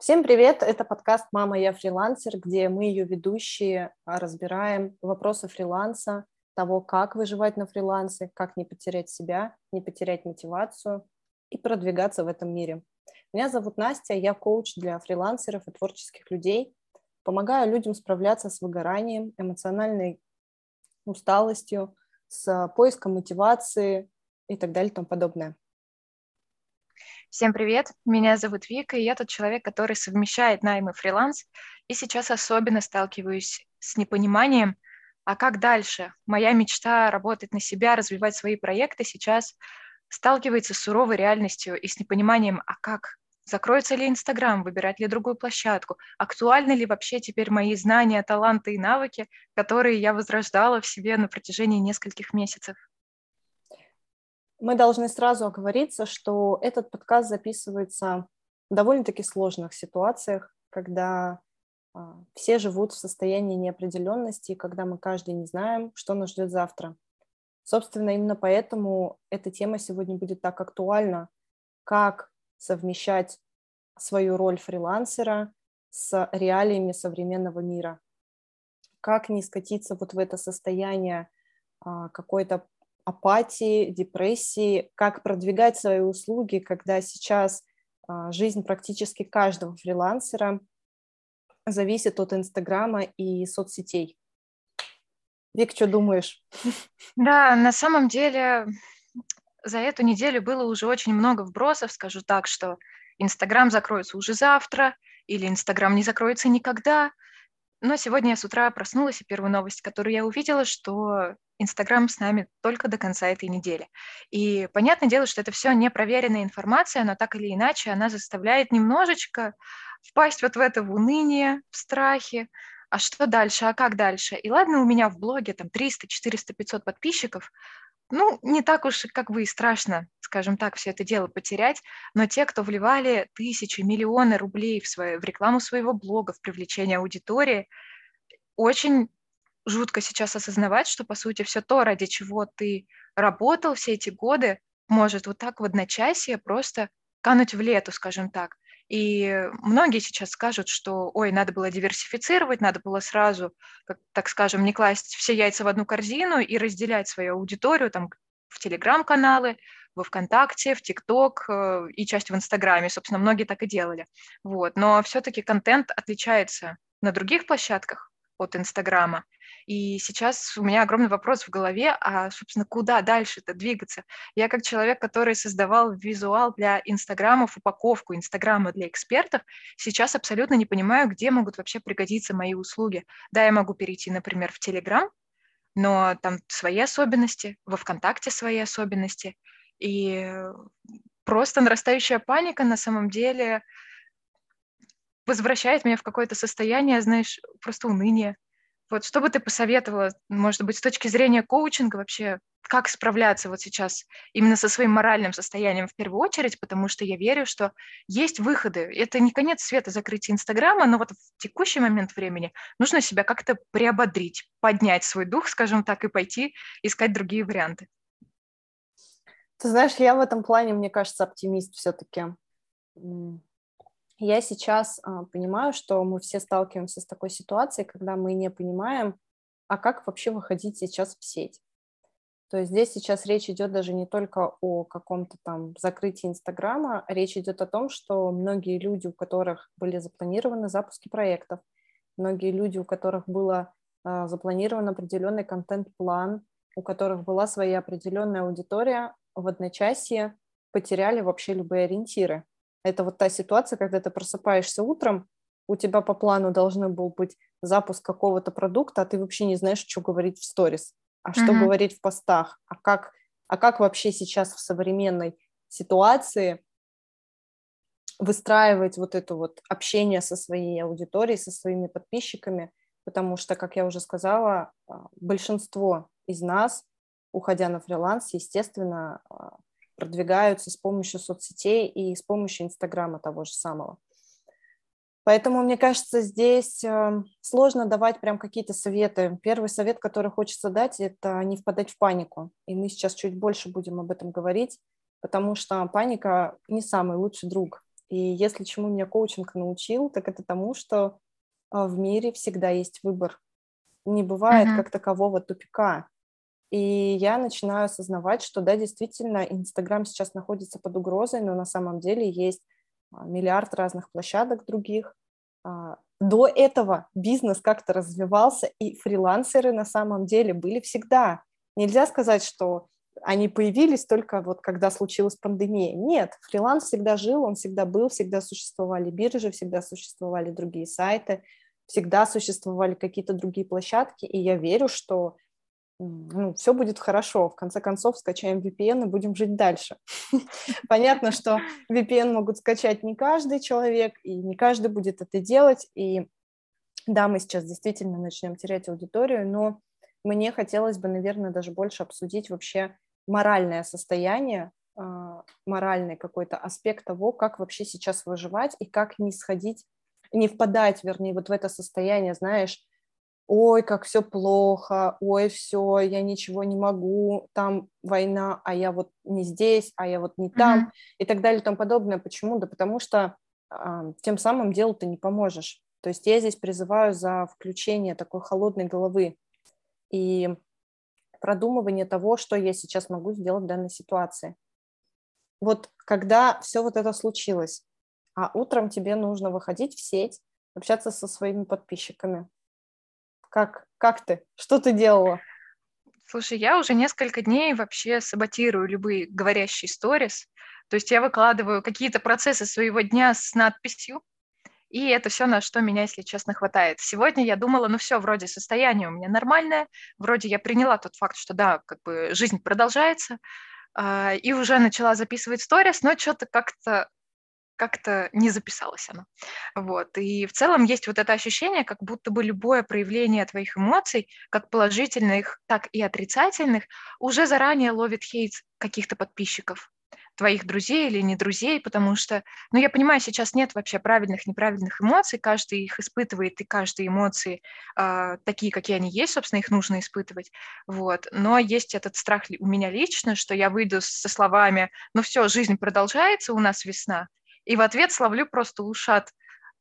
Всем привет! Это подкаст «Мама, я фрилансер», где мы, ее ведущие, разбираем вопросы фриланса, того, как выживать на фрилансе, как не потерять себя, не потерять мотивацию и продвигаться в этом мире. Меня зовут Настя, я коуч для фрилансеров и творческих людей. Помогаю людям справляться с выгоранием, эмоциональной усталостью, с поиском мотивации и так далее и тому подобное. Всем привет, меня зовут Вика, и я тот человек, который совмещает найм и фриланс, и сейчас особенно сталкиваюсь с непониманием, а как дальше? Моя мечта работать на себя, развивать свои проекты сейчас сталкивается с суровой реальностью и с непониманием, а как? Закроется ли Инстаграм, выбирать ли другую площадку? Актуальны ли вообще теперь мои знания, таланты и навыки, которые я возрождала в себе на протяжении нескольких месяцев? Мы должны сразу оговориться, что этот подкаст записывается в довольно-таки сложных ситуациях, когда а, все живут в состоянии неопределенности, когда мы каждый не знаем, что нас ждет завтра. Собственно, именно поэтому эта тема сегодня будет так актуальна, как совмещать свою роль фрилансера с реалиями современного мира. Как не скатиться вот в это состояние а, какой-то апатии, депрессии, как продвигать свои услуги, когда сейчас а, жизнь практически каждого фрилансера зависит от Инстаграма и соцсетей. Вик, что думаешь? Да, на самом деле за эту неделю было уже очень много вбросов, скажу так, что Инстаграм закроется уже завтра, или Инстаграм не закроется никогда. Но сегодня я с утра проснулась, и первая новость, которую я увидела, что Инстаграм с нами только до конца этой недели. И понятное дело, что это все непроверенная информация, но так или иначе она заставляет немножечко впасть вот в это в уныние, в страхе. А что дальше? А как дальше? И ладно, у меня в блоге там 300, 400, 500 подписчиков, ну, не так уж, как бы и страшно, скажем так, все это дело потерять, но те, кто вливали тысячи, миллионы рублей в, свою, в рекламу своего блога, в привлечение аудитории, очень жутко сейчас осознавать, что, по сути, все то, ради чего ты работал все эти годы, может вот так в одночасье просто кануть в лету, скажем так. И многие сейчас скажут, что, ой, надо было диверсифицировать, надо было сразу, как, так скажем, не класть все яйца в одну корзину и разделять свою аудиторию там в телеграм-каналы, во ВКонтакте, в ТикТок э, и часть в Инстаграме. Собственно, многие так и делали. Вот. Но все-таки контент отличается на других площадках от Инстаграма. И сейчас у меня огромный вопрос в голове, а, собственно, куда дальше-то двигаться? Я как человек, который создавал визуал для Инстаграмов, упаковку Инстаграма для экспертов, сейчас абсолютно не понимаю, где могут вообще пригодиться мои услуги. Да, я могу перейти, например, в Телеграм, но там свои особенности, во ВКонтакте свои особенности. И просто нарастающая паника на самом деле возвращает меня в какое-то состояние, знаешь, просто уныния. Вот что бы ты посоветовала, может быть, с точки зрения коучинга вообще, как справляться вот сейчас именно со своим моральным состоянием в первую очередь, потому что я верю, что есть выходы. Это не конец света закрытия Инстаграма, но вот в текущий момент времени нужно себя как-то приободрить, поднять свой дух, скажем так, и пойти искать другие варианты. Ты знаешь, я в этом плане, мне кажется, оптимист все-таки я сейчас а, понимаю, что мы все сталкиваемся с такой ситуацией, когда мы не понимаем, а как вообще выходить сейчас в сеть. То есть здесь сейчас речь идет даже не только о каком-то там закрытии Инстаграма, речь идет о том, что многие люди, у которых были запланированы запуски проектов, многие люди, у которых было а, запланирован определенный контент-план, у которых была своя определенная аудитория, в одночасье потеряли вообще любые ориентиры. Это вот та ситуация, когда ты просыпаешься утром, у тебя по плану должны был быть запуск какого-то продукта, а ты вообще не знаешь, что говорить в сторис, а что mm-hmm. говорить в постах, а как, а как вообще сейчас в современной ситуации выстраивать вот это вот общение со своей аудиторией, со своими подписчиками, потому что, как я уже сказала, а, большинство из нас, уходя на фриланс, естественно, а, продвигаются с помощью соцсетей и с помощью Инстаграма того же самого. Поэтому, мне кажется, здесь э, сложно давать прям какие-то советы. Первый совет, который хочется дать, это не впадать в панику. И мы сейчас чуть больше будем об этом говорить, потому что паника не самый лучший друг. И если чему меня коучинг научил, так это тому, что а, в мире всегда есть выбор. Не бывает uh-huh. как такового тупика. И я начинаю осознавать, что да, действительно, Инстаграм сейчас находится под угрозой, но на самом деле есть а, миллиард разных площадок других. А, до этого бизнес как-то развивался, и фрилансеры на самом деле были всегда. Нельзя сказать, что они появились только вот когда случилась пандемия. Нет, фриланс всегда жил, он всегда был, всегда существовали биржи, всегда существовали другие сайты, всегда существовали какие-то другие площадки, и я верю, что ну, все будет хорошо. В конце концов, скачаем VPN и будем жить дальше. Понятно, что VPN могут скачать не каждый человек, и не каждый будет это делать. И да, мы сейчас действительно начнем терять аудиторию, но мне хотелось бы, наверное, даже больше обсудить вообще моральное состояние, а, моральный какой-то аспект того, как вообще сейчас выживать и как не сходить, не впадать, вернее, вот в это состояние, знаешь, ой, как все плохо, ой, все, я ничего не могу, там война, а я вот не здесь, а я вот не там, mm-hmm. и так далее и тому подобное. Почему? Да потому что э, тем самым делу ты не поможешь. То есть я здесь призываю за включение такой холодной головы и продумывание того, что я сейчас могу сделать в данной ситуации. Вот когда все вот это случилось, а утром тебе нужно выходить в сеть, общаться со своими подписчиками, как, как ты? Что ты делала? Слушай, я уже несколько дней вообще саботирую любые говорящие сторис. То есть я выкладываю какие-то процессы своего дня с надписью, и это все, на что меня, если честно, хватает. Сегодня я думала, ну все, вроде состояние у меня нормальное, вроде я приняла тот факт, что да, как бы жизнь продолжается, а, и уже начала записывать сторис, но что-то как-то как-то не записалась она. Вот. И в целом есть вот это ощущение, как будто бы любое проявление твоих эмоций, как положительных, так и отрицательных, уже заранее ловит хейт каких-то подписчиков твоих друзей или не друзей, потому что, ну, я понимаю, сейчас нет вообще правильных, неправильных эмоций, каждый их испытывает, и каждые эмоции э, такие, какие они есть, собственно, их нужно испытывать, вот, но есть этот страх у меня лично, что я выйду со словами, ну, все, жизнь продолжается, у нас весна, и в ответ словлю просто ушат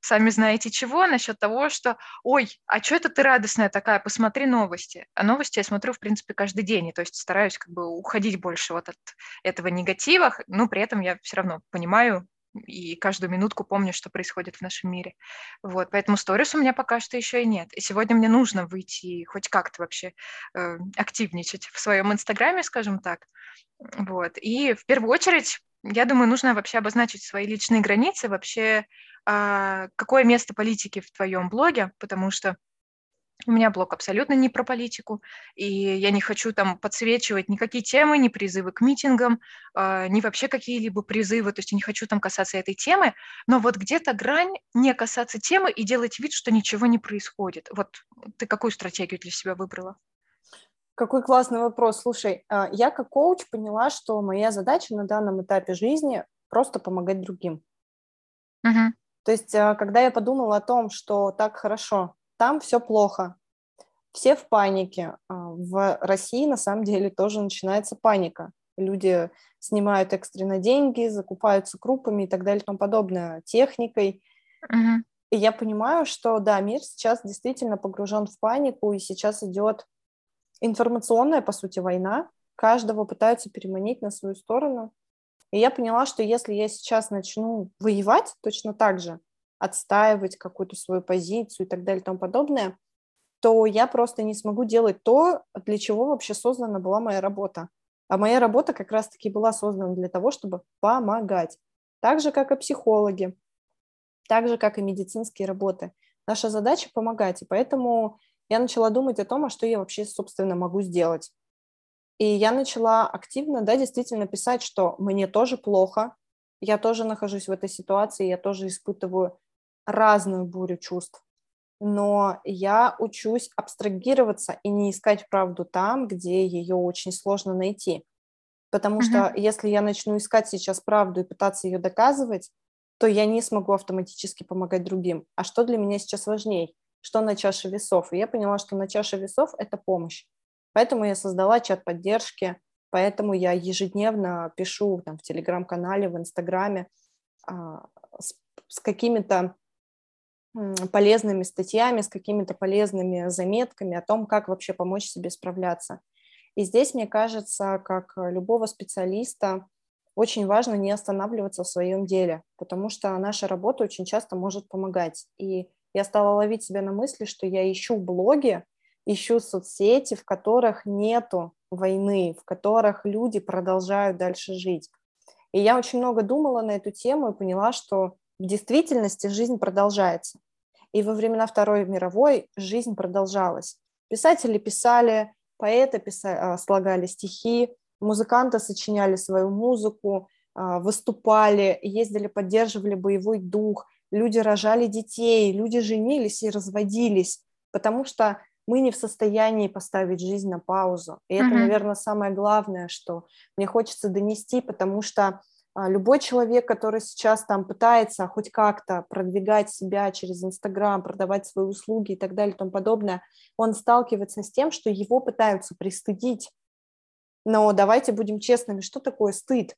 сами знаете чего, насчет того, что «Ой, а что это ты радостная такая? Посмотри новости». А новости я смотрю, в принципе, каждый день, и то есть стараюсь как бы уходить больше вот от этого негатива, но при этом я все равно понимаю и каждую минутку помню, что происходит в нашем мире. Вот, поэтому сторис у меня пока что еще и нет. И сегодня мне нужно выйти и хоть как-то вообще э, активничать в своем инстаграме, скажем так. Вот. И в первую очередь я думаю, нужно вообще обозначить свои личные границы, вообще а, какое место политики в твоем блоге, потому что у меня блог абсолютно не про политику, и я не хочу там подсвечивать никакие темы, ни призывы к митингам, э, ни вообще какие-либо призывы, то есть я не хочу там касаться этой темы, но вот где-то грань не касаться темы и делать вид, что ничего не происходит. Вот ты какую стратегию для себя выбрала? Какой классный вопрос. Слушай, а, я как коуч поняла, что моя задача на данном этапе жизни просто помогать другим. Uh-huh. То есть, а, когда я подумала о том, что так хорошо, там все плохо, все в панике. А, в России на самом деле тоже начинается паника. Люди снимают экстренно деньги, закупаются крупами и так далее и тому подобное, техникой. Uh-huh. И я понимаю, что да, мир сейчас действительно погружен в панику, и сейчас идет информационная, по сути, война. Каждого пытаются переманить на свою сторону. И я поняла, что если я сейчас начну воевать точно так же, отстаивать какую-то свою позицию и так далее и тому подобное, то я просто не смогу делать то, для чего вообще создана была моя работа. А моя работа как раз-таки была создана для того, чтобы помогать. Так же, как и психологи, так же, как и медицинские работы. Наша задача – помогать. И поэтому я начала думать о том, а что я вообще, собственно, могу сделать. И я начала активно, да, действительно писать, что мне тоже плохо, я тоже нахожусь в этой ситуации, я тоже испытываю разную бурю чувств. Но я учусь абстрагироваться и не искать правду там, где ее очень сложно найти. Потому uh-huh. что если я начну искать сейчас правду и пытаться ее доказывать, то я не смогу автоматически помогать другим. А что для меня сейчас важнее? Что на чаше весов. И я поняла, что на чаше весов – это помощь. Поэтому я создала чат поддержки, поэтому я ежедневно пишу там, в телеграм-канале, в инстаграме, а, с, с какими-то полезными статьями, с какими-то полезными заметками о том, как вообще помочь себе справляться. И здесь, мне кажется, как любого специалиста, очень важно не останавливаться в своем деле, потому что наша работа очень часто может помогать. И я стала ловить себя на мысли, что я ищу блоги, ищу соцсети, в которых нету войны, в которых люди продолжают дальше жить. И я очень много думала на эту тему и поняла, что в действительности жизнь продолжается. И во времена Второй мировой жизнь продолжалась. Писатели писали, поэты писали, а, слагали стихи, музыканты сочиняли свою музыку, а, выступали, ездили, поддерживали боевой дух, люди рожали детей, люди женились и разводились, потому что мы не в состоянии поставить жизнь на паузу. И mm-hmm. это, наверное, самое главное, что мне хочется донести, потому что а, любой человек, который сейчас там пытается хоть как-то продвигать себя через Инстаграм, продавать свои услуги и так далее и тому подобное, он сталкивается с тем, что его пытаются пристыдить. Но давайте будем честными, что такое стыд?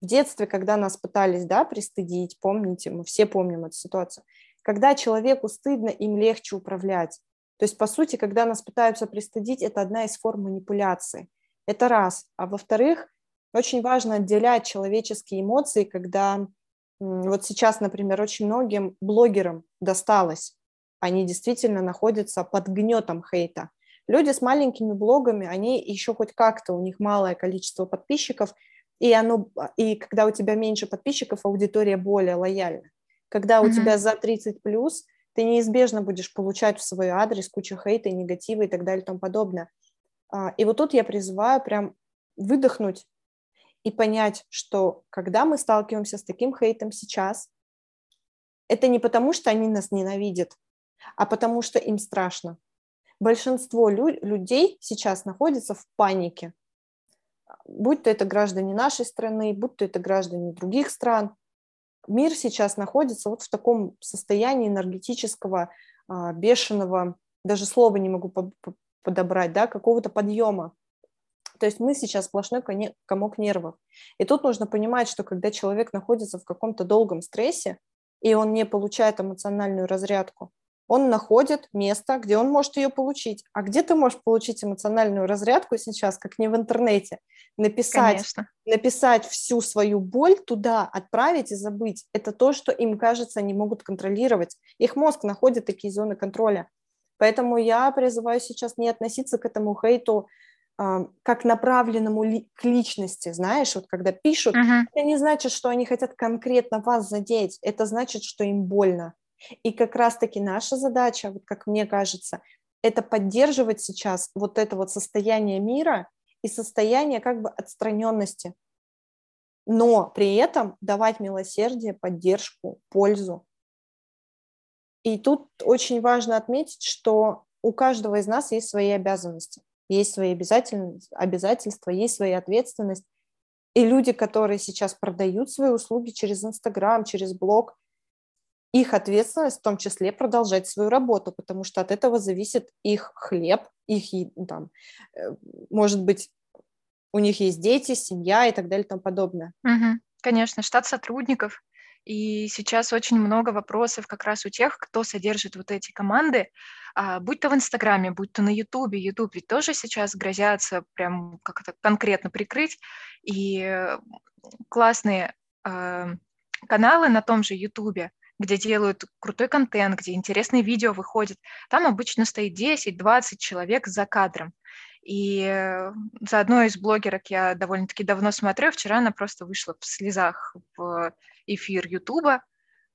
В детстве, когда нас пытались да, пристыдить, помните, мы все помним эту ситуацию, когда человеку стыдно, им легче управлять. То есть, по сути, когда нас пытаются пристыдить, это одна из форм манипуляции. Это раз. А во-вторых, очень важно отделять человеческие эмоции, когда вот сейчас, например, очень многим блогерам досталось. Они действительно находятся под гнетом хейта. Люди с маленькими блогами, они еще хоть как-то, у них малое количество подписчиков, и, оно, и когда у тебя меньше подписчиков, аудитория более лояльна. Когда у mm-hmm. тебя за 30 плюс, ты неизбежно будешь получать в свой адрес кучу хейта, негатива и так далее и тому подобное. А, и вот тут я призываю прям выдохнуть и понять, что когда мы сталкиваемся с таким хейтом сейчас, это не потому, что они нас ненавидят, а потому что им страшно большинство лю- людей сейчас находится в панике. Будь то это граждане нашей страны, будь то это граждане других стран. Мир сейчас находится вот в таком состоянии энергетического, а, бешеного, даже слова не могу подобрать, да, какого-то подъема. То есть мы сейчас сплошной комок нервов. И тут нужно понимать, что когда человек находится в каком-то долгом стрессе, и он не получает эмоциональную разрядку, он находит место, где он может ее получить. А где ты можешь получить эмоциональную разрядку сейчас, как не в интернете? Написать, написать всю свою боль туда, отправить и забыть. Это то, что им кажется, они могут контролировать. Их мозг находит такие зоны контроля. Поэтому я призываю сейчас не относиться к этому хейту э, как направленному ли, к личности, знаешь, вот когда пишут, uh-huh. это не значит, что они хотят конкретно вас задеть, это значит, что им больно. И как раз-таки наша задача, вот как мне кажется, это поддерживать сейчас вот это вот состояние мира и состояние как бы отстраненности, но при этом давать милосердие, поддержку, пользу. И тут очень важно отметить, что у каждого из нас есть свои обязанности, есть свои обязательства, есть своя ответственность. И люди, которые сейчас продают свои услуги через Инстаграм, через блог, их ответственность в том числе продолжать свою работу, потому что от этого зависит их хлеб, их там, э, может быть, у них есть дети, семья и так далее и тому подобное. Угу. Конечно, штат сотрудников. И сейчас очень много вопросов как раз у тех, кто содержит вот эти команды, а, будь то в Инстаграме, будь то на Ютубе. Ютуб ведь тоже сейчас грозятся прям как-то конкретно прикрыть. И классные э, каналы на том же Ютубе, где делают крутой контент, где интересные видео выходят, там обычно стоит 10-20 человек за кадром. И э, за одной из блогерок я довольно-таки давно смотрю, вчера она просто вышла в слезах в эфир Ютуба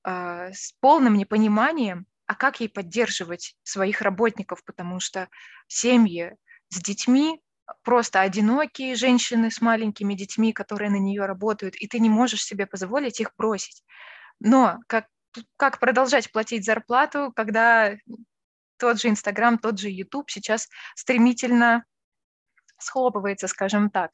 э, с полным непониманием, а как ей поддерживать своих работников, потому что семьи с детьми просто одинокие женщины с маленькими детьми, которые на нее работают, и ты не можешь себе позволить их бросить. Но, как как продолжать платить зарплату, когда тот же Инстаграм, тот же Ютуб сейчас стремительно схлопывается, скажем так.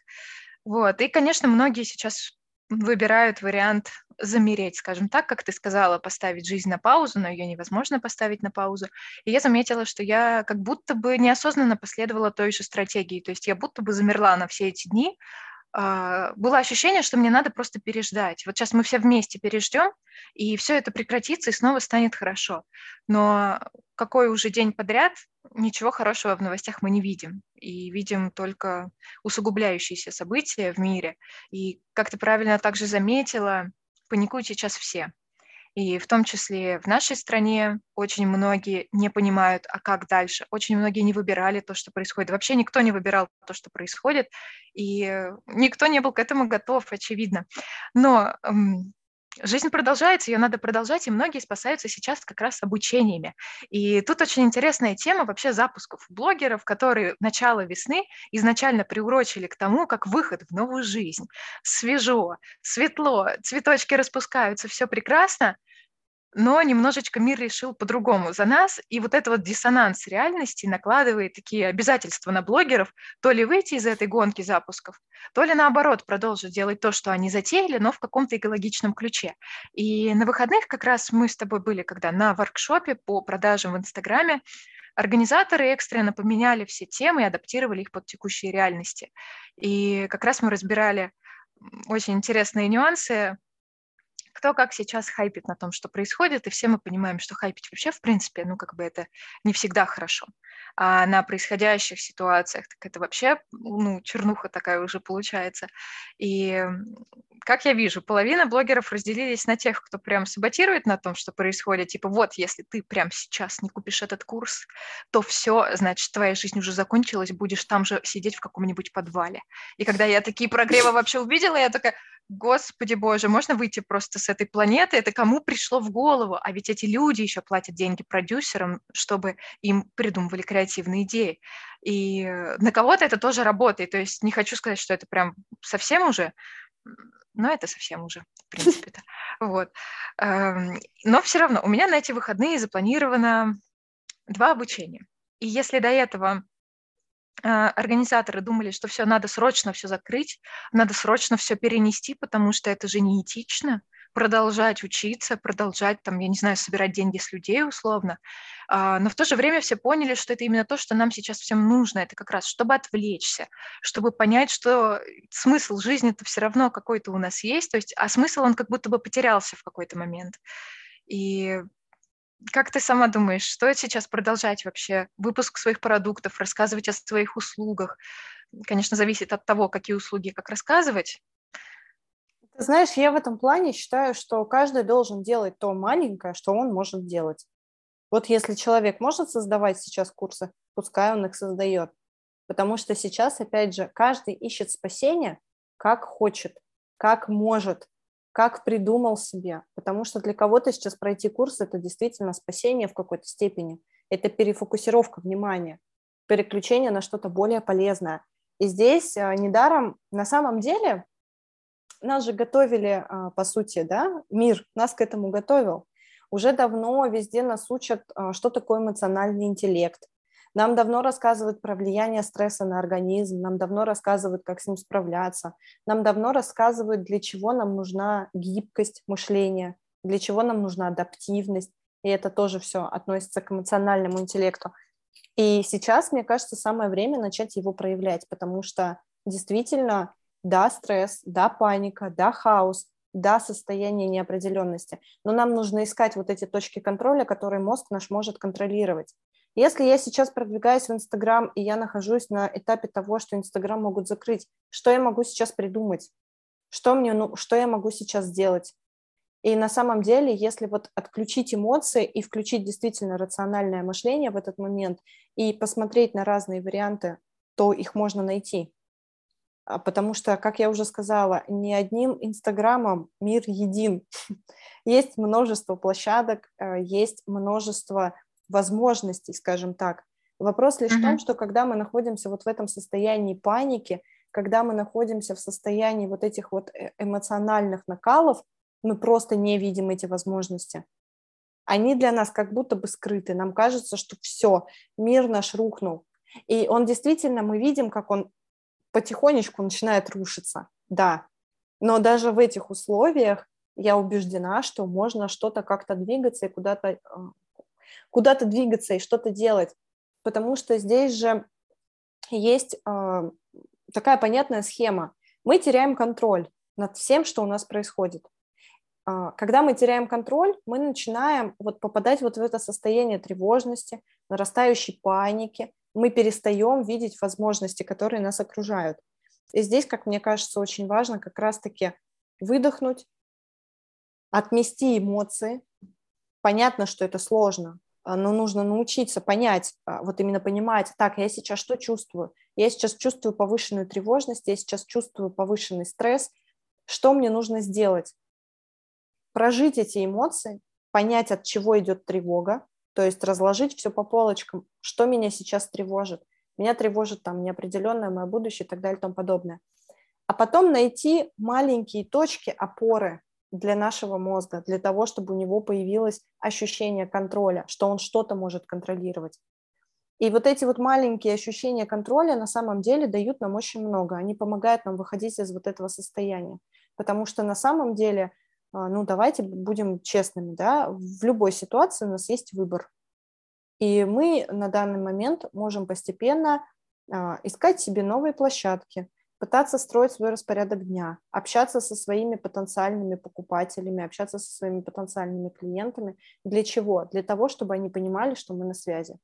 Вот. И, конечно, многие сейчас выбирают вариант замереть, скажем так, как ты сказала, поставить жизнь на паузу, но ее невозможно поставить на паузу. И я заметила, что я как будто бы неосознанно последовала той же стратегии. То есть я будто бы замерла на все эти дни, было ощущение, что мне надо просто переждать. Вот сейчас мы все вместе переждем, и все это прекратится, и снова станет хорошо. Но какой уже день подряд, ничего хорошего в новостях мы не видим. И видим только усугубляющиеся события в мире. И, как ты правильно также заметила, паникуют сейчас все. И в том числе в нашей стране очень многие не понимают, а как дальше. Очень многие не выбирали то, что происходит. Вообще никто не выбирал то, что происходит, и никто не был к этому готов, очевидно. Но жизнь продолжается, ее надо продолжать, и многие спасаются сейчас как раз обучениями. И тут очень интересная тема вообще запусков блогеров, которые начало весны изначально приурочили к тому, как выход в новую жизнь. Свежо, светло, цветочки распускаются, все прекрасно, но немножечко мир решил по-другому за нас, и вот этот вот диссонанс реальности накладывает такие обязательства на блогеров, то ли выйти из этой гонки запусков, то ли наоборот продолжить делать то, что они затеяли, но в каком-то экологичном ключе. И на выходных как раз мы с тобой были, когда на воркшопе по продажам в Инстаграме, Организаторы экстренно поменяли все темы и адаптировали их под текущие реальности. И как раз мы разбирали очень интересные нюансы кто как сейчас хайпит на том, что происходит, и все мы понимаем, что хайпить вообще, в принципе, ну, как бы это не всегда хорошо. А на происходящих ситуациях, так это вообще, ну, чернуха такая уже получается. И как я вижу, половина блогеров разделились на тех, кто прям саботирует на том, что происходит. Типа, вот, если ты прямо сейчас не купишь этот курс, то все, значит, твоя жизнь уже закончилась, будешь там же сидеть в каком-нибудь подвале. И когда я такие прогревы вообще увидела, я такая, господи боже, можно выйти просто с этой планеты? Это кому пришло в голову? А ведь эти люди еще платят деньги продюсерам, чтобы им придумывали креативные идеи. И на кого-то это тоже работает. То есть не хочу сказать, что это прям совсем уже, но это совсем уже, в принципе-то. Вот. Эм, но все равно у меня на эти выходные запланировано два обучения. И если до этого организаторы думали, что все, надо срочно все закрыть, надо срочно все перенести, потому что это же неэтично, продолжать учиться, продолжать, там, я не знаю, собирать деньги с людей условно. А, но в то же время все поняли, что это именно то, что нам сейчас всем нужно. Это как раз, чтобы отвлечься, чтобы понять, что смысл жизни-то все равно какой-то у нас есть, то есть, а смысл он как будто бы потерялся в какой-то момент. И как ты сама думаешь, стоит сейчас продолжать вообще выпуск своих продуктов, рассказывать о своих услугах? Конечно, зависит от того, какие услуги, как рассказывать. Ты знаешь, я в этом плане считаю, что каждый должен делать то маленькое, что он может делать. Вот если человек может создавать сейчас курсы, пускай он их создает. Потому что сейчас, опять же, каждый ищет спасение, как хочет, как может как придумал себе. Потому что для кого-то сейчас пройти курс – это действительно спасение в какой-то степени. Это перефокусировка внимания, переключение на что-то более полезное. И здесь а, недаром, на самом деле, нас же готовили, а, по сути, да, мир нас к этому готовил. Уже давно везде нас учат, а, что такое эмоциональный интеллект, нам давно рассказывают про влияние стресса на организм, нам давно рассказывают, как с ним справляться, нам давно рассказывают, для чего нам нужна гибкость мышления, для чего нам нужна адаптивность, и это тоже все относится к эмоциональному интеллекту. И сейчас, мне кажется, самое время начать его проявлять, потому что действительно, да, стресс, да, паника, да, хаос, да, состояние неопределенности, но нам нужно искать вот эти точки контроля, которые мозг наш может контролировать. Если я сейчас продвигаюсь в Инстаграм, и я нахожусь на этапе того, что Инстаграм могут закрыть, что я могу сейчас придумать? Что, мне, ну, что я могу сейчас сделать? И на самом деле, если вот отключить эмоции и включить действительно рациональное мышление в этот момент и посмотреть на разные варианты, то их можно найти. А, потому что, как я уже сказала, ни одним Инстаграмом мир един. Есть множество площадок, э, есть множество возможностей, скажем так. Вопрос лишь mm-hmm. в том, что когда мы находимся вот в этом состоянии паники, когда мы находимся в состоянии вот этих вот э, эмоциональных накалов, мы просто не видим эти возможности. Они для нас как будто бы скрыты. Нам кажется, что все, мир наш рухнул. И он действительно, мы видим, как он потихонечку начинает рушиться. Да. Но даже в этих условиях я убеждена, что можно что-то как-то двигаться и куда-то э, куда-то двигаться и что-то делать, потому что здесь же есть э, такая понятная схема. мы теряем контроль над всем, что у нас происходит. А, когда мы теряем контроль, мы начинаем вот попадать вот в это состояние тревожности, нарастающей паники, мы перестаем видеть возможности, которые нас окружают. И здесь, как мне кажется, очень важно как раз-таки выдохнуть, отмести эмоции. Понятно, что это сложно, а, но нужно научиться понять, а, вот именно понимать, так, я сейчас что чувствую? Я сейчас чувствую повышенную тревожность, я сейчас чувствую повышенный стресс. Что мне нужно сделать? Прожить эти эмоции, понять, от чего идет тревога, то есть разложить все по полочкам, что меня сейчас тревожит. Меня тревожит там неопределенное мое будущее и так далее и тому подобное. А потом найти маленькие точки опоры, для нашего мозга, для того, чтобы у него появилось ощущение контроля, что он что-то может контролировать. И вот эти вот маленькие ощущения контроля на самом деле дают нам очень много. Они помогают нам выходить из вот этого состояния. Потому что на самом деле, а, ну давайте будем честными, да, в любой ситуации у нас есть выбор. И мы на данный момент можем постепенно а, искать себе новые площадки, пытаться строить свой распорядок дня, общаться со своими потенциальными покупателями, общаться со своими потенциальными клиентами. Для чего? Для того, чтобы они понимали, что мы на связи.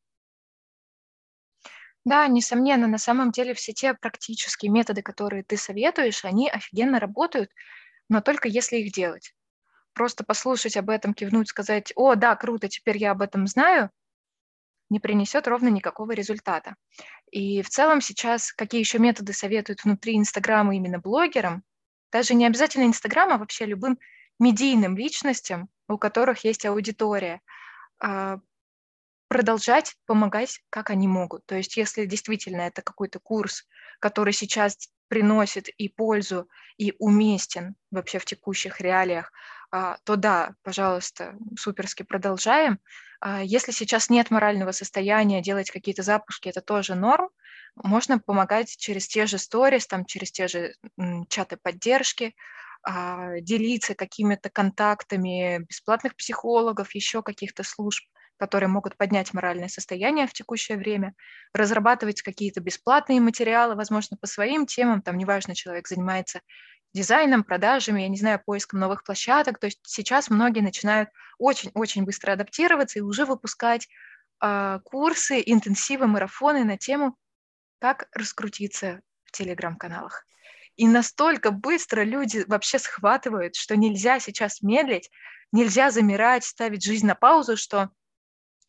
Да, несомненно, на самом деле все те практические методы, которые ты советуешь, они офигенно работают, но только если их делать. Просто послушать об этом, кивнуть, сказать, о, да, круто, теперь я об этом знаю, не принесет ровно никакого результата. И в целом сейчас какие еще методы советуют внутри Инстаграма именно блогерам, даже не обязательно Инстаграма, а вообще любым медийным личностям, у которых есть аудитория, а, продолжать помогать, как они могут. То есть если действительно это какой-то курс, который сейчас приносит и пользу, и уместен вообще в текущих реалиях, а, то да, пожалуйста, суперски продолжаем. А, если сейчас нет морального состояния делать какие-то запуски, это тоже норм. Можно помогать через те же сторис, там, через те же чаты поддержки, а, делиться какими-то контактами бесплатных психологов, еще каких-то служб, которые могут поднять моральное состояние в текущее время, разрабатывать какие-то бесплатные материалы, возможно, по своим темам, там, неважно, человек занимается дизайном, продажами, я не знаю, поиском новых площадок. То есть сейчас многие начинают очень-очень быстро адаптироваться и уже выпускать э, курсы, интенсивы, марафоны на тему, как раскрутиться в телеграм-каналах. И настолько быстро люди вообще схватывают, что нельзя сейчас медлить, нельзя замирать, ставить жизнь на паузу, что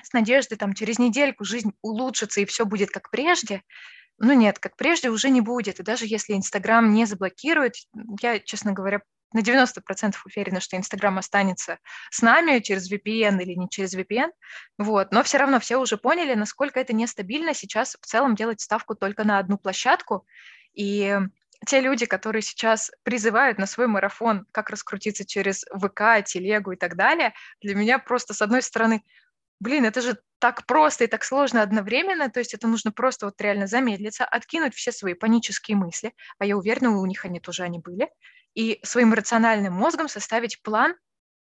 с надеждой там через недельку жизнь улучшится и все будет как прежде. Ну нет, как прежде уже не будет. И даже если Инстаграм не заблокирует, я, честно говоря, на 90% уверена, что Инстаграм останется с нами через VPN или не через VPN, вот, но все равно все уже поняли, насколько это нестабильно сейчас в целом делать ставку только на одну площадку, и те люди, которые сейчас призывают на свой марафон, как раскрутиться через ВК, телегу и так далее, для меня просто, с одной стороны, блин, это же так просто и так сложно одновременно, то есть это нужно просто вот реально замедлиться, откинуть все свои панические мысли, а я уверена, у них они тоже они были, и своим рациональным мозгом составить план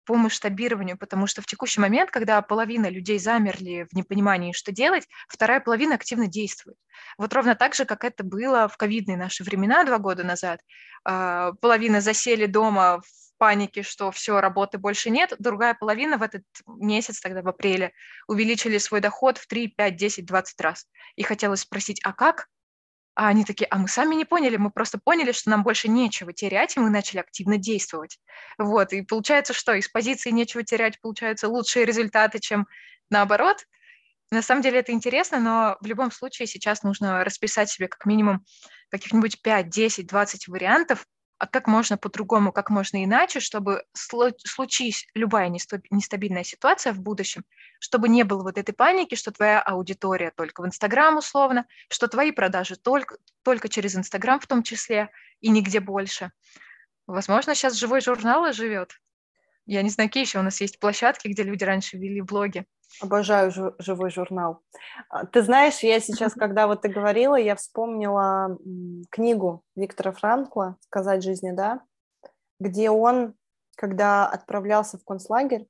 по масштабированию, потому что в текущий момент, когда половина людей замерли в непонимании, что делать, вторая половина активно действует. Вот ровно так же, как это было в ковидные наши времена два года назад. А, половина засели дома панике, что все, работы больше нет, другая половина в этот месяц, тогда в апреле, увеличили свой доход в 3, 5, 10, 20 раз. И хотелось спросить, а как? А они такие, а мы сами не поняли, мы просто поняли, что нам больше нечего терять, и мы начали активно действовать. Вот, и получается, что из позиции нечего терять получаются лучшие результаты, чем наоборот. На самом деле это интересно, но в любом случае сейчас нужно расписать себе как минимум каких-нибудь 5, 10, 20 вариантов, а как можно по-другому, как можно иначе, чтобы случись любая нестабильная ситуация в будущем, чтобы не было вот этой паники, что твоя аудитория только в Инстаграм условно, что твои продажи только, только через Инстаграм в том числе и нигде больше. Возможно, сейчас живой журнал живет. Я не знаю, какие еще у нас есть площадки, где люди раньше вели блоги. Обожаю живой журнал. А, ты знаешь, я сейчас, когда вот ты говорила, я вспомнила книгу Виктора Франкла «Сказать жизни да», где он, когда отправлялся в концлагерь,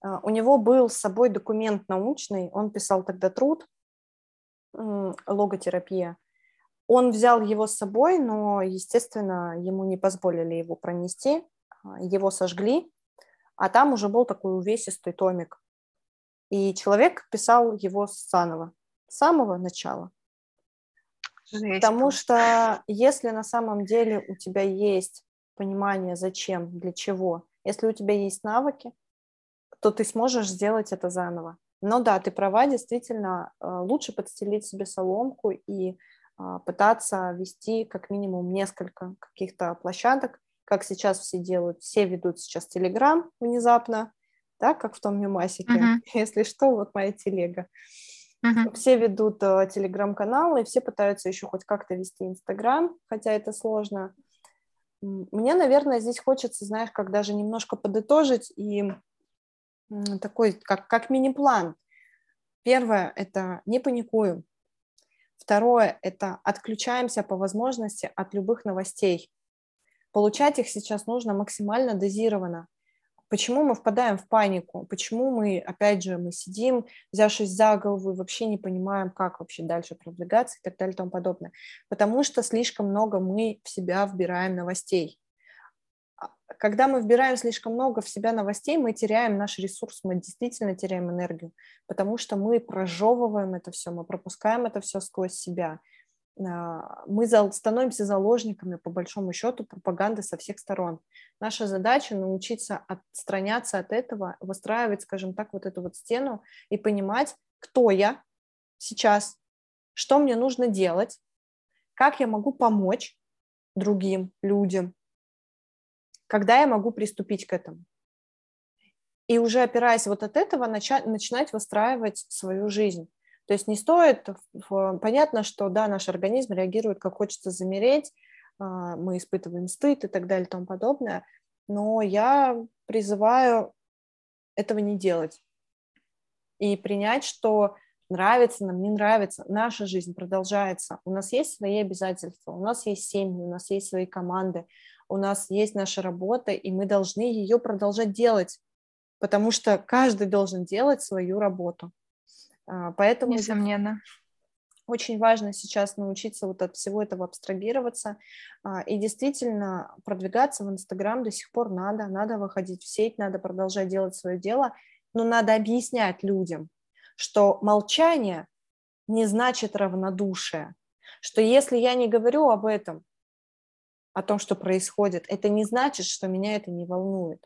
а, у него был с собой документ научный, он писал тогда труд, логотерапия, Он взял его с собой, но, естественно, ему не позволили его пронести, а, его сожгли, а там уже был такой увесистый томик. И человек писал его заново, с самого начала. Жесть. Потому что если на самом деле у тебя есть понимание, зачем, для чего, если у тебя есть навыки, то ты сможешь сделать это заново. Но да, ты права, действительно, э, лучше подстелить себе соломку и а, пытаться вести как минимум несколько каких-то площадок, как сейчас все делают. Все ведут сейчас Телеграм внезапно, да, как в том мемасике. Uh-huh. Если что, вот моя телега. Uh-huh. Все ведут uh, телеграм-каналы, все пытаются еще хоть как-то вести Инстаграм, хотя это сложно. Мне, наверное, здесь хочется, знаешь, как даже немножко подытожить и такой, как, как мини-план. Первое – это не паникуем. Второе – это отключаемся по возможности от любых новостей. Получать их сейчас нужно максимально дозированно. Почему мы впадаем в панику? Почему мы, опять же, мы сидим, взявшись за голову, и вообще не понимаем, как вообще дальше продвигаться и так далее и тому подобное? Потому что слишком много мы в себя вбираем новостей когда мы вбираем слишком много в себя новостей, мы теряем наш ресурс, мы действительно теряем энергию, потому что мы прожевываем это все, мы пропускаем это все сквозь себя. А, мы становимся заложниками, по большому счету, пропаганды со всех сторон. Наша задача научиться отстраняться от этого, выстраивать, скажем так, вот эту вот стену и понимать, кто я сейчас, что мне нужно делать, как я могу помочь другим людям, когда я могу приступить к этому. И уже опираясь вот от этого, начать, начинать выстраивать свою жизнь. То есть не стоит, понятно, что да, наш организм реагирует, как хочется замереть, а, мы испытываем стыд и так далее и тому подобное, но я призываю этого не делать и принять, что нравится нам, не нравится, наша жизнь продолжается, у нас есть свои обязательства, у нас есть семьи, у нас есть свои команды, у нас есть наша работа, и мы должны ее продолжать делать, потому что каждый должен делать свою работу. А, поэтому Несомненно. Очень важно сейчас научиться вот от всего этого абстрагироваться а, и действительно продвигаться в Инстаграм до сих пор надо, надо выходить в сеть, надо продолжать делать свое дело, но надо объяснять людям, что молчание не значит равнодушие, что если я не говорю об этом, о том, что происходит, это не значит, что меня это не волнует.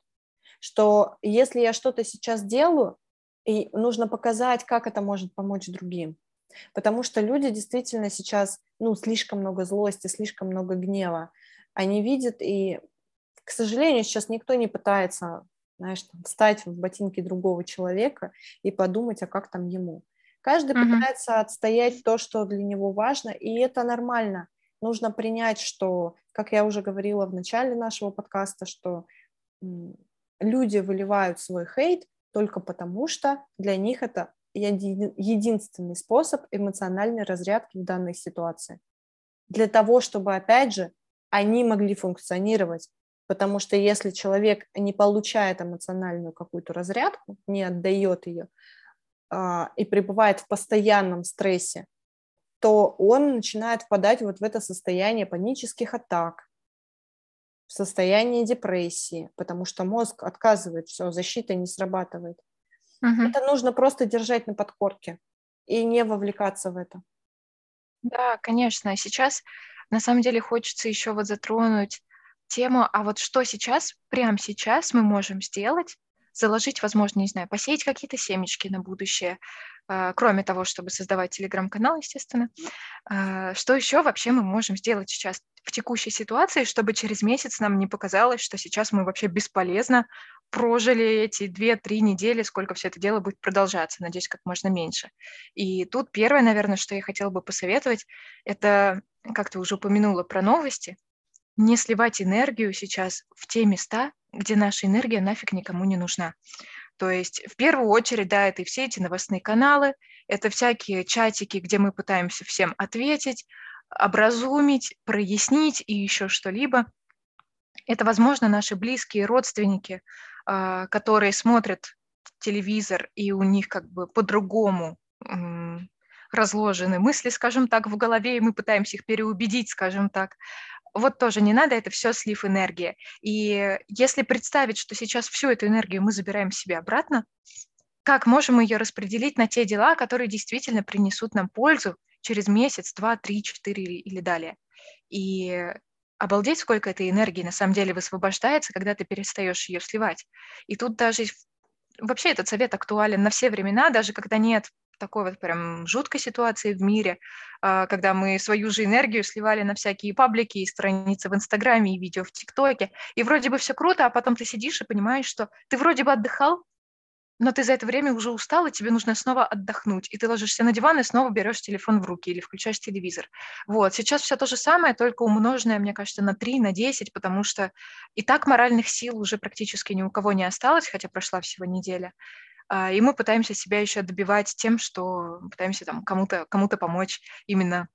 Что если я что-то сейчас делаю, и нужно показать, как это может помочь другим. Потому что люди действительно сейчас, ну, слишком много злости, слишком много гнева. Они видят, и, к сожалению, сейчас никто не пытается, знаешь, там, встать в ботинки другого человека и подумать, а как там ему. Каждый uh-huh. пытается отстоять то, что для него важно, и это нормально нужно принять, что, как я уже говорила в начале нашего подкаста, что люди выливают свой хейт только потому, что для них это единственный способ эмоциональной разрядки в данной ситуации. Для того, чтобы, опять же, они могли функционировать. Потому что если человек не получает эмоциональную какую-то разрядку, не отдает ее а, и пребывает в постоянном стрессе, то он начинает впадать вот в это состояние панических атак, в состояние депрессии, потому что мозг отказывает, все, защита не срабатывает. Угу. Это нужно просто держать на подкорке и не вовлекаться в это. Да, конечно. Сейчас на самом деле хочется еще вот затронуть тему, а вот что сейчас, прямо сейчас мы можем сделать, заложить, возможно, не знаю, посеять какие-то семечки на будущее, а, кроме того, чтобы создавать телеграм-канал, естественно. А, что еще вообще мы можем сделать сейчас в текущей ситуации, чтобы через месяц нам не показалось, что сейчас мы вообще бесполезно прожили эти две-три недели, сколько все это дело будет продолжаться, надеюсь, как можно меньше. И тут первое, наверное, что я хотела бы посоветовать, это, как ты уже упомянула про новости, не сливать энергию сейчас в те места, где наша энергия нафиг никому не нужна. То есть в первую очередь, да, это и все эти новостные каналы, это всякие чатики, где мы пытаемся всем ответить, образумить, прояснить и еще что-либо. Это, возможно, наши близкие родственники, а, которые смотрят телевизор, и у них как бы по-другому разложены мысли, скажем так, в голове, и мы пытаемся их переубедить, скажем так. Вот тоже не надо, это все слив энергии. И если представить, что сейчас всю эту энергию мы забираем себе обратно, как можем ее распределить на те дела, которые действительно принесут нам пользу через месяц, два, три, четыре или далее. И обалдеть, сколько этой энергии на самом деле высвобождается, когда ты перестаешь ее сливать. И тут даже вообще этот совет актуален на все времена, даже когда нет такой вот прям жуткой ситуации в мире, а, когда мы свою же энергию сливали на всякие паблики и страницы в Инстаграме и видео в ТикТоке, и вроде бы все круто, а потом ты сидишь и понимаешь, что ты вроде бы отдыхал, но ты за это время уже устал, и тебе нужно снова отдохнуть. И ты ложишься на диван и снова берешь телефон в руки или включаешь телевизор. Вот, сейчас все то же самое, только умноженное, мне кажется, на 3, на 10, потому что и так моральных сил уже практически ни у кого не осталось, хотя прошла всего неделя. А, и мы пытаемся себя еще добивать тем, что пытаемся там кому-то кому помочь именно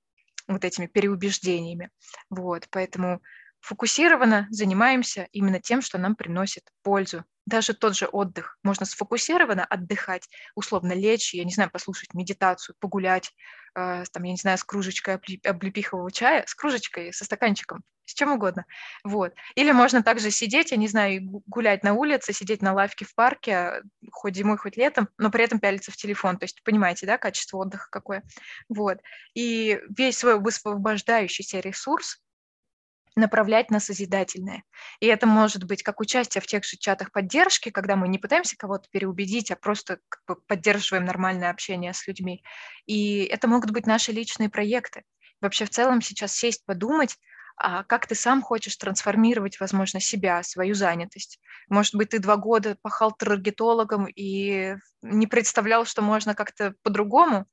вот этими переубеждениями. Вот, поэтому фокусированно занимаемся именно тем, что нам приносит пользу даже тот же отдых. Можно сфокусированно отдыхать, условно лечь, я не знаю, послушать медитацию, погулять, э, там, я не знаю, с кружечкой облепихового чая, с кружечкой, со стаканчиком, с чем угодно. Вот. Или можно также сидеть, я не знаю, гулять на улице, сидеть на лавке в парке, хоть зимой, хоть летом, но при этом пялиться в телефон. То есть понимаете, да, качество отдыха какое. Вот. И весь свой высвобождающийся ресурс направлять на созидательное. И это может быть как участие в тех же чатах поддержки, когда мы не пытаемся кого-то переубедить, а просто как бы поддерживаем нормальное общение с людьми. И это могут быть наши личные проекты. Вообще в целом сейчас сесть, подумать, как ты сам хочешь трансформировать, возможно, себя, свою занятость. Может быть, ты два года пахал таргетологом и не представлял, что можно как-то по-другому,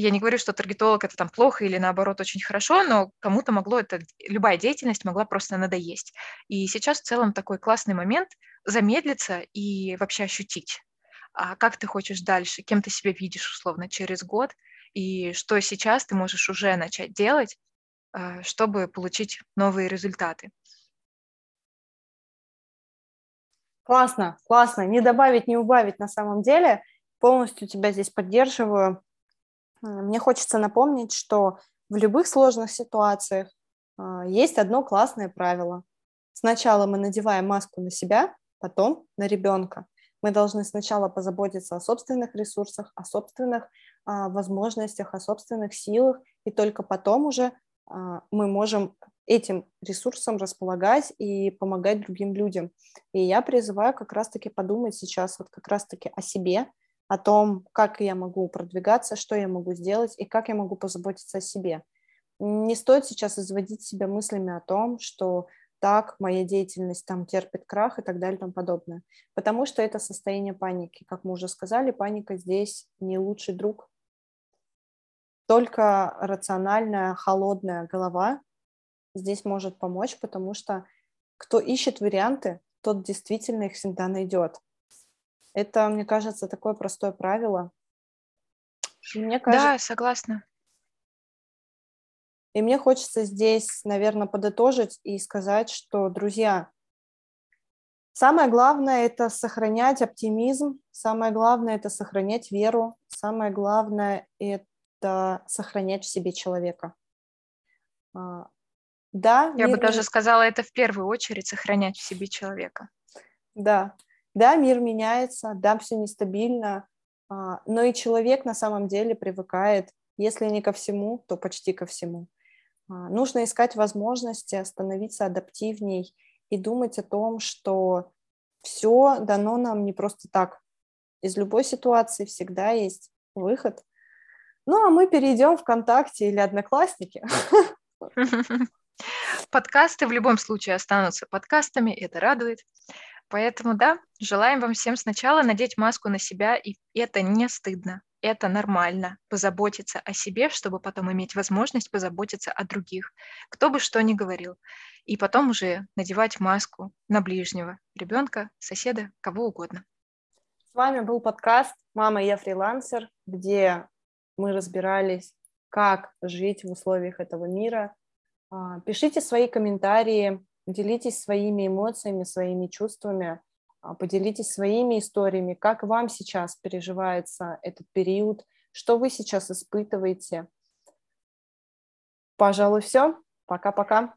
я не говорю, что таргетолог это там плохо или наоборот очень хорошо, но кому-то могло это, любая деятельность могла просто надоесть. И сейчас в целом такой классный момент замедлиться и вообще ощутить, а как ты хочешь дальше, кем ты себя видишь условно через год, и что сейчас ты можешь уже начать делать, а, чтобы получить новые результаты. Классно, классно. Не добавить, не убавить на самом деле. Полностью тебя здесь поддерживаю. Мне хочется напомнить, что в любых сложных ситуациях а, есть одно классное правило. Сначала мы надеваем маску на себя, потом на ребенка. Мы должны сначала позаботиться о собственных ресурсах, о собственных а, возможностях, о собственных силах, и только потом уже мы можем этим ресурсом располагать и помогать другим людям. И я призываю как раз-таки подумать сейчас вот как раз-таки о себе, о том, как я могу продвигаться, что я могу сделать и как я могу позаботиться о себе. Не стоит сейчас изводить себя мыслями о том, что так, моя деятельность там терпит крах и так далее и тому подобное. Потому что это состояние паники. Как мы уже сказали, паника здесь не лучший друг. Только рациональная, холодная голова здесь может помочь, потому что кто ищет варианты, тот действительно их всегда найдет. Это, мне кажется, такое простое правило. И мне кажется, да, согласна. И мне хочется здесь, наверное, подытожить и сказать, что, друзья, самое главное – это сохранять оптимизм, самое главное – это сохранять веру, самое главное – это сохранять в себе человека. А, да, Я мир... бы даже сказала, это в первую очередь сохранять в себе человека. Да, да, мир меняется, да, все нестабильно, а, но и человек на самом деле привыкает, если не ко всему, то почти ко всему. А, нужно искать возможности становиться адаптивней и думать о том, что все дано нам не просто так. Из любой ситуации всегда есть выход. Ну, а мы перейдем в ВКонтакте или Одноклассники. Подкасты в любом случае останутся подкастами, это радует. Поэтому да, желаем вам всем сначала надеть маску на себя, и это не стыдно, это нормально, позаботиться о себе, чтобы потом иметь возможность позаботиться о других, кто бы что ни говорил. И потом уже надевать маску на ближнего, ребенка, соседа, кого угодно. С вами был подкаст «Мама, я фрилансер», где мы разбирались, как жить в условиях этого мира. А, пишите свои комментарии, делитесь своими эмоциями, своими чувствами, а, поделитесь своими историями, как вам сейчас переживается этот период, что вы сейчас испытываете. Пожалуй, все. Пока-пока.